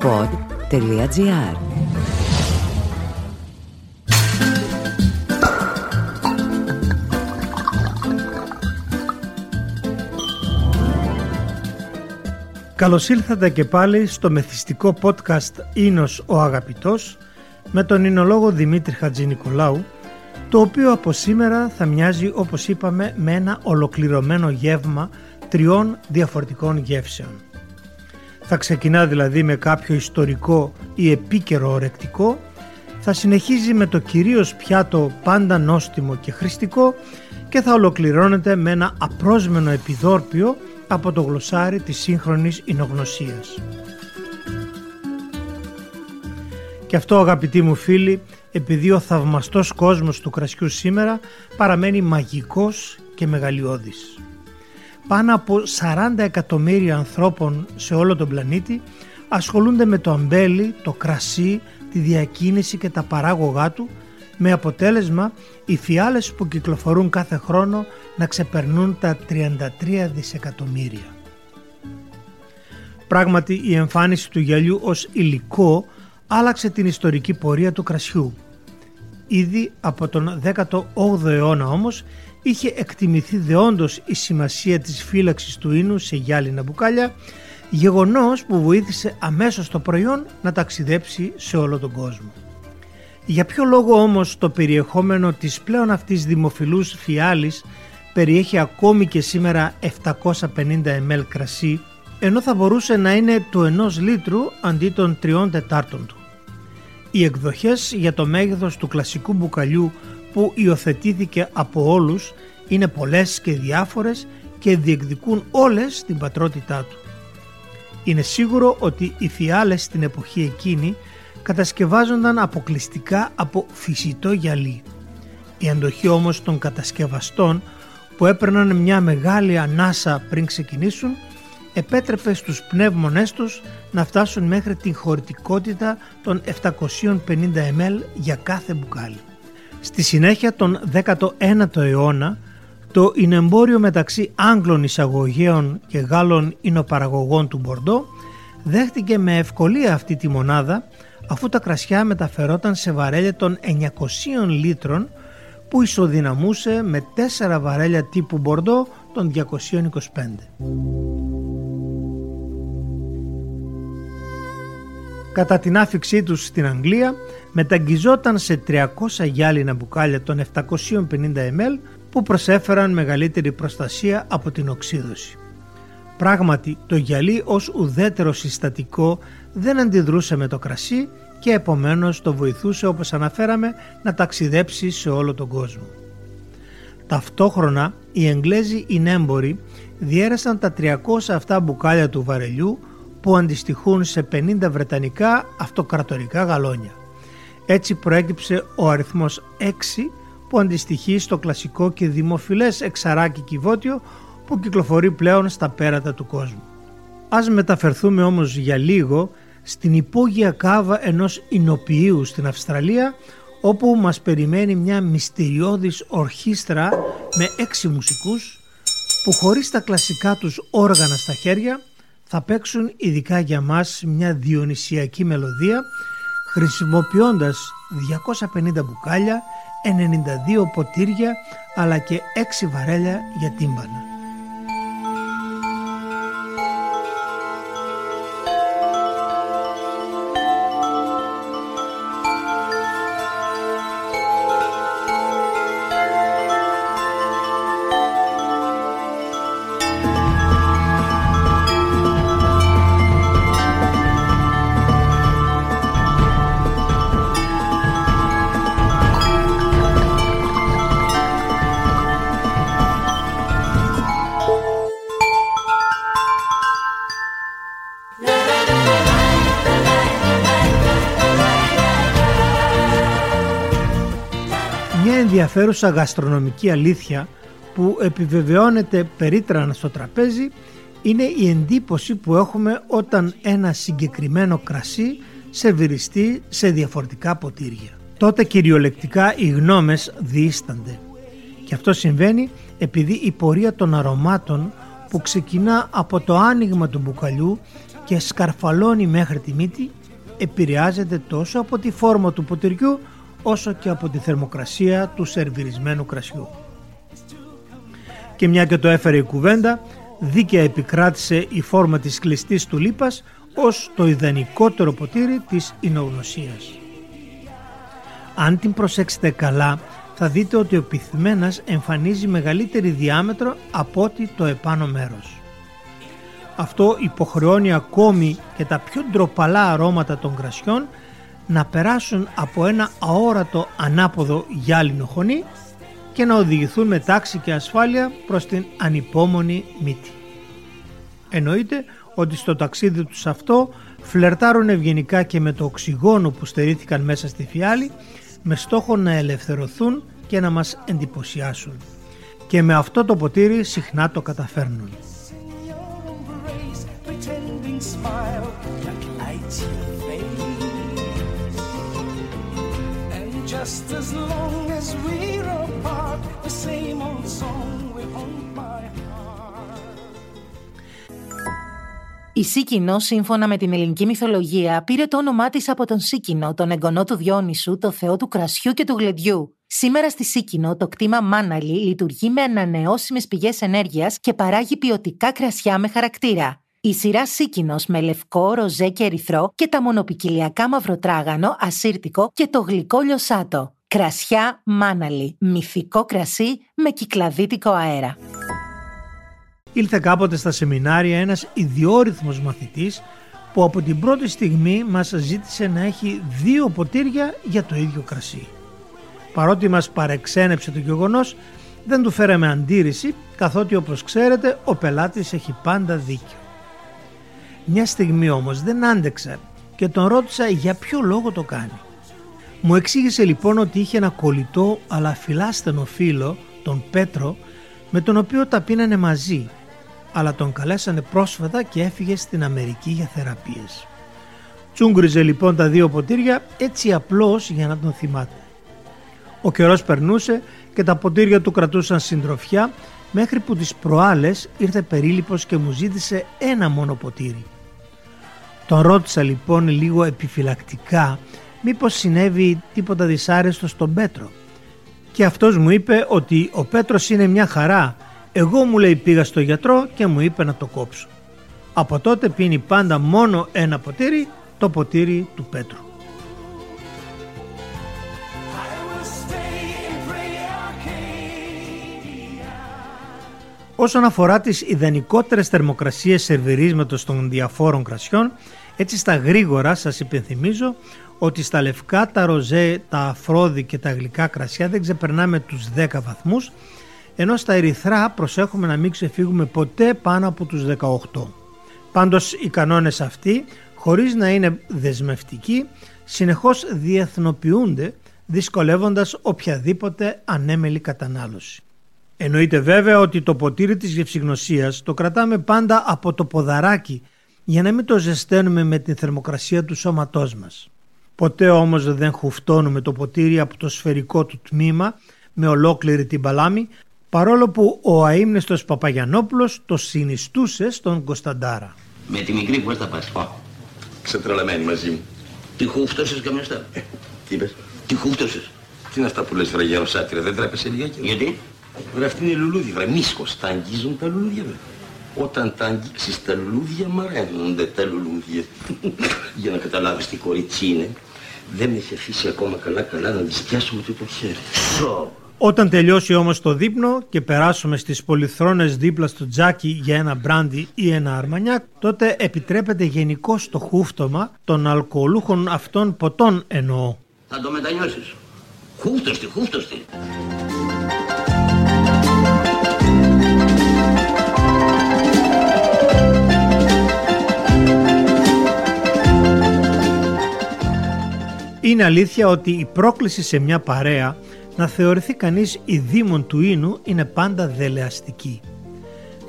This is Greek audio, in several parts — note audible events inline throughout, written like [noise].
pod.gr Καλώς ήλθατε και πάλι στο μεθυστικό podcast «Ίνος ο Αγαπητός» με τον Ινολόγο Δημήτρη Χατζηνικολάου το οποίο από σήμερα θα μοιάζει όπως είπαμε με ένα ολοκληρωμένο γεύμα τριών διαφορετικών γεύσεων. Θα ξεκινά δηλαδή με κάποιο ιστορικό ή επίκαιρο ορεκτικό, θα συνεχίζει με το κυρίως πιάτο πάντα νόστιμο και χρηστικό και θα ολοκληρώνεται με ένα απρόσμενο επιδόρπιο από το γλωσσάρι της σύγχρονης εινογνωσίας. Και αυτό αγαπητοί μου φίλοι, επειδή ο θαυμαστός κόσμος του κρασιού σήμερα παραμένει μαγικός και μεγαλειώδης. Πάνω από 40 εκατομμύρια ανθρώπων σε όλο τον πλανήτη ασχολούνται με το αμπέλι, το κρασί, τη διακίνηση και τα παράγωγά του με αποτέλεσμα οι φιάλες που κυκλοφορούν κάθε χρόνο να ξεπερνούν τα 33 δισεκατομμύρια. Πράγματι η εμφάνιση του γυαλιού ως υλικό άλλαξε την ιστορική πορεία του κρασιού. Ήδη από τον 18ο αιώνα όμως είχε εκτιμηθεί δεόντως η σημασία της φύλαξης του ίνου σε γυάλινα μπουκάλια, γεγονός που βοήθησε αμέσως το προϊόν να ταξιδέψει σε όλο τον κόσμο. Για ποιο λόγο όμως το περιεχόμενο της πλέον αυτής δημοφιλούς φιάλης περιέχει ακόμη και σήμερα 750 ml κρασί ενώ θα μπορούσε να είναι του 1 λίτρου αντί των 3 τετάρτων του; Οι εκδοχές για το μέγεθος του κλασικού μπουκαλιού που υιοθετήθηκε από όλους είναι πολλές και διάφορες και διεκδικούν όλες την πατρότητά του. Είναι σίγουρο ότι οι φιάλες στην εποχή εκείνη κατασκευάζονταν αποκλειστικά από φυσιτό γυαλί. Η αντοχή όμως των κατασκευαστών που έπαιρναν μια μεγάλη ανάσα πριν ξεκινήσουν επέτρεπε στους πνεύμονές τους να φτάσουν μέχρι την χωρητικότητα των 750 ml για κάθε μπουκάλι. Στη συνέχεια τον 19ο αιώνα το εινεμπόριο μεταξύ Άγγλων εισαγωγέων και Γάλλων εινοπαραγωγών του Μπορντό δέχτηκε με ευκολία αυτή τη μονάδα αφού τα κρασιά μεταφερόταν σε βαρέλια των 900 λίτρων που ισοδυναμούσε με 4 βαρέλια τύπου Μπορντό των 225. Κατά την άφηξή τους στην Αγγλία μεταγγιζόταν σε 300 γυάλινα μπουκάλια των 750 ml που προσέφεραν μεγαλύτερη προστασία από την οξύδωση. Πράγματι το γυαλί ως ουδέτερο συστατικό δεν αντιδρούσε με το κρασί και επομένως το βοηθούσε όπως αναφέραμε να ταξιδέψει σε όλο τον κόσμο. Ταυτόχρονα οι Εγγλέζοι εινέμποροι διέρεσαν τα 300 αυτά μπουκάλια του βαρελιού που αντιστοιχούν σε 50 βρετανικά αυτοκρατορικά γαλόνια. Έτσι προέκυψε ο αριθμός 6 που αντιστοιχεί στο κλασικό και δημοφιλές εξαράκι κυβότιο που κυκλοφορεί πλέον στα πέρατα του κόσμου. Ας μεταφερθούμε όμως για λίγο στην υπόγεια κάβα ενός εινοποιείου στην Αυστραλία όπου μας περιμένει μια μυστηριώδης ορχήστρα με έξι μουσικούς που χωρίς τα κλασικά τους όργανα στα χέρια θα παίξουν ειδικά για μας μια διονυσιακή μελωδία χρησιμοποιώντας 250 μπουκάλια, 92 ποτήρια αλλά και 6 βαρέλια για τύμπανα. Ενδιαφέρουσα γαστρονομική αλήθεια που επιβεβαιώνεται περίτρανα στο τραπέζι είναι η εντύπωση που έχουμε όταν ένα συγκεκριμένο κρασί σερβιριστεί σε διαφορετικά ποτήρια. Τότε κυριολεκτικά οι γνώμες διήστανται. Και αυτό συμβαίνει επειδή η πορεία των αρωμάτων που ξεκινά από το άνοιγμα του μπουκαλιού και σκαρφαλώνει μέχρι τη μύτη επηρεάζεται τόσο από τη φόρμα του ποτηριού όσο και από τη θερμοκρασία του σερβιρισμένου κρασιού. Και μια και το έφερε η κουβέντα, δίκαια επικράτησε η φόρμα της κλειστής του λίπας ως το ιδανικότερο ποτήρι της εινογνωσίας. Αν την προσέξετε καλά θα δείτε ότι ο πυθμένας εμφανίζει μεγαλύτερη διάμετρο από ότι το επάνω μέρος. Αυτό υποχρεώνει ακόμη και τα πιο ντροπαλά αρώματα των κρασιών να περάσουν από ένα αόρατο ανάποδο γυάλινο χωνί και να οδηγηθούν με τάξη και ασφάλεια προς την ανυπόμονη μύτη. Εννοείται ότι στο ταξίδι τους αυτό φλερτάρουν ευγενικά και με το οξυγόνο που στερήθηκαν μέσα στη φιάλη με στόχο να ελευθερωθούν και να μας εντυπωσιάσουν. Και με αυτό το ποτήρι συχνά το καταφέρνουν. Η Σίκινο, σύμφωνα με την ελληνική μυθολογία, πήρε το όνομά της από τον Σίκινο, τον εγγονό του Διόνυσου, το θεό του κρασιού και του γλεντιού. Σήμερα στη Σίκινο, το κτήμα Μάναλι λειτουργεί με ανανεώσιμες πηγές ενέργειας και παράγει ποιοτικά κρασιά με χαρακτήρα. Η σειρά Σίκινο με λευκό, ροζέ και ερυθρό και τα μονοπικυλιακά μαυροτράγανο, ασύρτικο και το γλυκό λιωσάτο. Κρασιά Μάναλι, μυθικό κρασί με κυκλαδίτικο αέρα. Ήλθε κάποτε στα σεμινάρια ένας ιδιόρυθμος μαθητής που από την πρώτη στιγμή μας ζήτησε να έχει δύο ποτήρια για το ίδιο κρασί. Παρότι μας παρεξένεψε το γεγονός, δεν του φέραμε αντίρρηση, καθότι όπως ξέρετε ο πελάτης έχει πάντα δίκιο. Μια στιγμή όμως δεν άντεξα και τον ρώτησα για ποιο λόγο το κάνει. Μου εξήγησε λοιπόν ότι είχε ένα κολλητό αλλά φιλάστενο φίλο, τον Πέτρο, με τον οποίο τα πίνανε μαζί αλλά τον καλέσανε πρόσφατα και έφυγε στην Αμερική για θεραπείες. Τσούγκριζε λοιπόν τα δύο ποτήρια έτσι απλώς για να τον θυμάται. Ο καιρός περνούσε και τα ποτήρια του κρατούσαν συντροφιά μέχρι που τις προάλλες ήρθε περίληπος και μου ζήτησε ένα μόνο ποτήρι. Τον ρώτησα λοιπόν λίγο επιφυλακτικά μήπως συνέβη τίποτα δυσάρεστο στον Πέτρο και αυτός μου είπε ότι ο Πέτρος είναι μια χαρά εγώ μου λέει πήγα στο γιατρό και μου είπε να το κόψω. Από τότε πίνει πάντα μόνο ένα ποτήρι, το ποτήρι του Πέτρου. Όσον αφορά τις ιδανικότερες θερμοκρασίες σερβιρίσματος των διαφόρων κρασιών, έτσι στα γρήγορα σας υπενθυμίζω ότι στα λευκά, τα ροζέ, τα αφρόδι και τα γλυκά κρασιά δεν ξεπερνάμε τους 10 βαθμούς ενώ στα ερυθρά προσέχουμε να μην ξεφύγουμε ποτέ πάνω από τους 18. Πάντως οι κανόνες αυτοί, χωρίς να είναι δεσμευτικοί, συνεχώς διεθνοποιούνται δυσκολεύοντας οποιαδήποτε ανέμελη κατανάλωση. Εννοείται βέβαια ότι το ποτήρι της γευσηγνωσίας το κρατάμε πάντα από το ποδαράκι για να μην το ζεσταίνουμε με την θερμοκρασία του σώματός μας. Ποτέ όμως δεν χουφτώνουμε το ποτήρι από το σφαιρικό του τμήμα με ολόκληρη την παλάμη παρόλο που ο αείμνηστος Παπαγιανόπουλος το συνιστούσε στον Κωνσταντάρα. Με τη μικρή πώς θα πας. Ω, ξετρελαμένη μαζί μου. Τι χούφτωσες καμιωστά. Ε, τι είπες; Τι χούφτωσες. Τι είναι αυτά που λες βρε γέρο σάτυρα, δεν τρέπεσαι λιγάκι; Γιατί; Βρε αυτή είναι η λουλούδι, βρε μίσκος, τα αγγίζουν τα λουλούδια βρε. Όταν τα αγγίξεις τα λουλούδια μαραίνονται τα λουλούδια. [laughs] Για να καταλάβεις τι κορίτσι είναι. Δεν με έχει αφήσει ακόμα καλά καλά να της πιάσουμε το χέρι. Σο. Όταν τελειώσει όμως το δείπνο και περάσουμε στις πολυθρόνες δίπλα στο τζάκι για ένα μπράντι ή ένα αρμανιάκ, τότε επιτρέπεται γενικώ το χούφτωμα των αλκοολούχων αυτών ποτών εννοώ. Θα το μετανιώσεις. Χούφτωστη, χούφτωστη. Είναι αλήθεια ότι η πρόκληση σε μια παρέα να θεωρηθεί κανείς η δήμον του ίνου είναι πάντα δελεαστική.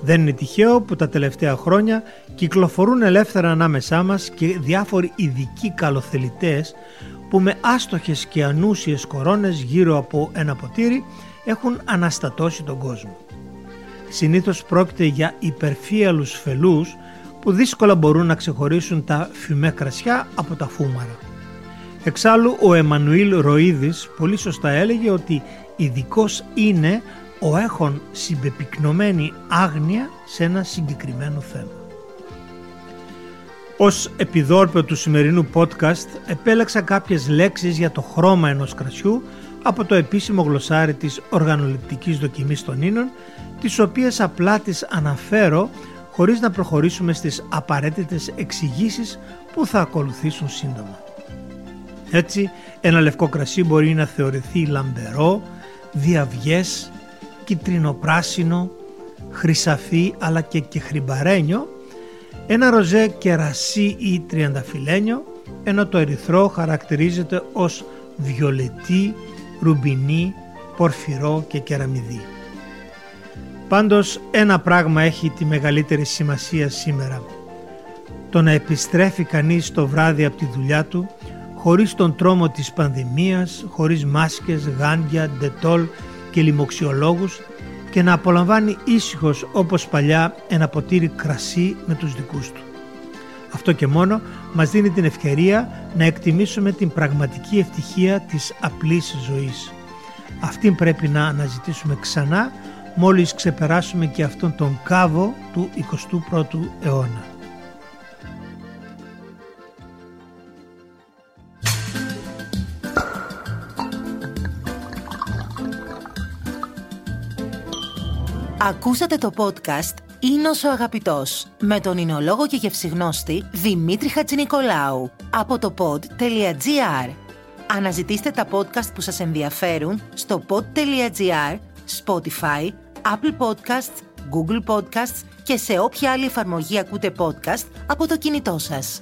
Δεν είναι τυχαίο που τα τελευταία χρόνια κυκλοφορούν ελεύθερα ανάμεσά μας και διάφοροι ειδικοί καλοθελητές που με άστοχες και ανούσιες κορώνες γύρω από ένα ποτήρι έχουν αναστατώσει τον κόσμο. Συνήθως πρόκειται για υπερφύαλους φελούς που δύσκολα μπορούν να ξεχωρίσουν τα φημέ κρασιά από τα φούμαρα. Εξάλλου ο Εμμανουήλ Ροίδης πολύ σωστά έλεγε ότι ειδικός είναι ο έχων συμπεπυκνωμένη άγνοια σε ένα συγκεκριμένο θέμα. Ως επιδόρπιο του σημερινού podcast επέλεξα κάποιες λέξεις για το χρώμα ενός κρασιού από το επίσημο γλωσσάρι της οργανοληπτικής δοκιμής των ίνων, τις οποίες απλά τις αναφέρω χωρίς να προχωρήσουμε στις απαραίτητες εξηγήσεις που θα ακολουθήσουν σύντομα. Έτσι, ένα λευκό κρασί μπορεί να θεωρηθεί λαμπερό, διαβιές, κυτρινοπράσινο, χρυσαφί αλλά και κεχριμπαρένιο, ένα ροζέ κερασί ή τριανταφυλένιο, ενώ το ερυθρό χαρακτηρίζεται ως βιολετή, ρουμπινί, πορφυρό και κεραμιδί. Πάντως ένα πράγμα έχει τη μεγαλύτερη σημασία σήμερα. Το να επιστρέφει κανείς το βράδυ από τη δουλειά του χωρίς τον τρόμο της πανδημίας, χωρίς μάσκες, γάντια, ντετόλ και λοιμοξιολόγους και να απολαμβάνει ήσυχος όπως παλιά ένα ποτήρι κρασί με τους δικούς του. Αυτό και μόνο μας δίνει την ευκαιρία να εκτιμήσουμε την πραγματική ευτυχία της απλής ζωής. Αυτήν πρέπει να αναζητήσουμε ξανά μόλις ξεπεράσουμε και αυτόν τον κάβο του 21ου αιώνα. Ακούσατε το podcast «Ίνος ο αγαπητός» με τον εινολόγο και γευσιγνώστη Δημήτρη Χατζηνικολάου από το pod.gr. Αναζητήστε τα podcast που σας ενδιαφέρουν στο pod.gr, Spotify, Apple Podcasts, Google Podcasts και σε όποια άλλη εφαρμογή ακούτε podcast από το κινητό σας.